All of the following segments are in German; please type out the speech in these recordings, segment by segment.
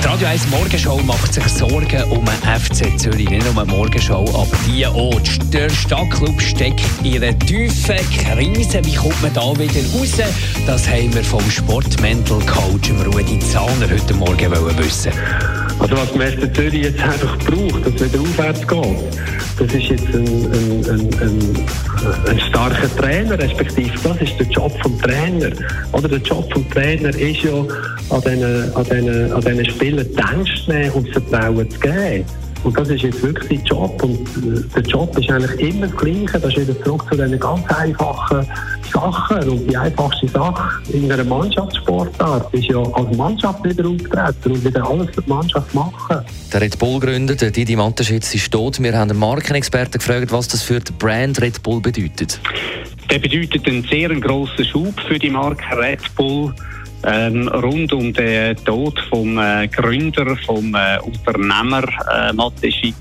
Die Radio 1 Morgenshow macht sich Sorgen um den FC Zürich. Nicht nur die Morgenshow, aber die auch. Der Stadtclub steckt in einer tiefen Krise. Wie kommt man da wieder raus? Das haben wir vom Sportmental-Coach Rudi Zahner heute Morgen wissen also was der FC Zürich jetzt einfach braucht, dass es wieder aufwärts geht, das ist jetzt ein, ein, ein, ein, starker Trainer, respektive das ist der Job vom Trainer. Oder der Job vom Trainer ist ja, an diesen, an an diesen Spielern zu nehmen und Vertrauen zu geben. Und das ist jetzt wirklich der Job. Und äh, der Job ist eigentlich immer das Gleiche. Das ist wieder zurück zu diesen ganz einfachen Sachen. Und die einfachste Sache in einer Mannschaftssportart ist ja als Mannschaft wieder auftreten und wieder alles für die Mannschaft machen. Der Red Bull-Gründer, Didi Manteschitz, ist tot. Wir haben einen Markenexperten gefragt, was das für die Brand Red Bull bedeutet. Der bedeutet einen sehr grossen Schub für die Marke Red Bull. Ähm, rund um den Tod vom äh, Gründer, vom äh, Unternehmer äh, Mathe Schitz,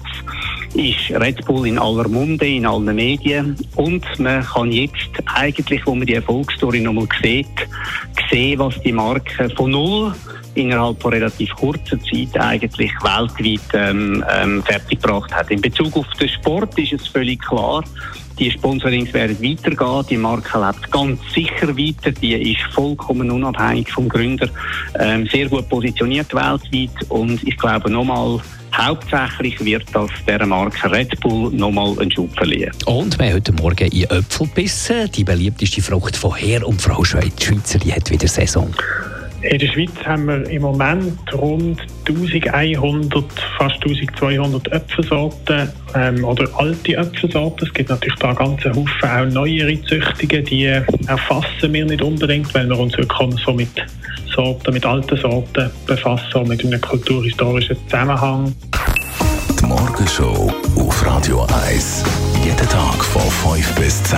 ist Red Bull in aller Munde, in allen Medien. Und man kann jetzt eigentlich, wo man die Erfolgsstory nochmal sieht, sehen, was die Marke von null innerhalb von relativ kurzer Zeit eigentlich weltweit ähm, ähm, fertiggebracht hat. In Bezug auf den Sport ist es völlig klar, die Sponsorings werden weitergehen. Die Marke lebt ganz sicher weiter. Die ist vollkommen unabhängig vom Gründer, ähm, sehr gut positioniert weltweit. Und ich glaube nochmal, Hauptsächlich wird das der Marke Red Bull nochmal einen Schub verlieren. Und wir heute Morgen in Äpfel gebissen. Die beliebteste Frucht von Herr und Frau Schweiz. Die Schweizer die hat wieder Saison. In der Schweiz haben wir im Moment rund 1100, fast 1200 Äpfelsorten ähm, oder alte Äpfelsorten. Es gibt natürlich da ganze Haufen auch neuere Züchtungen, die erfassen wir nicht unbedingt, weil wir uns wirklich so mit Sorten, mit alten Sorten befassen, mit einem kulturhistorischen Zusammenhang. Die Morgenshow auf Radio 1. Jeden Tag von 5 bis 10.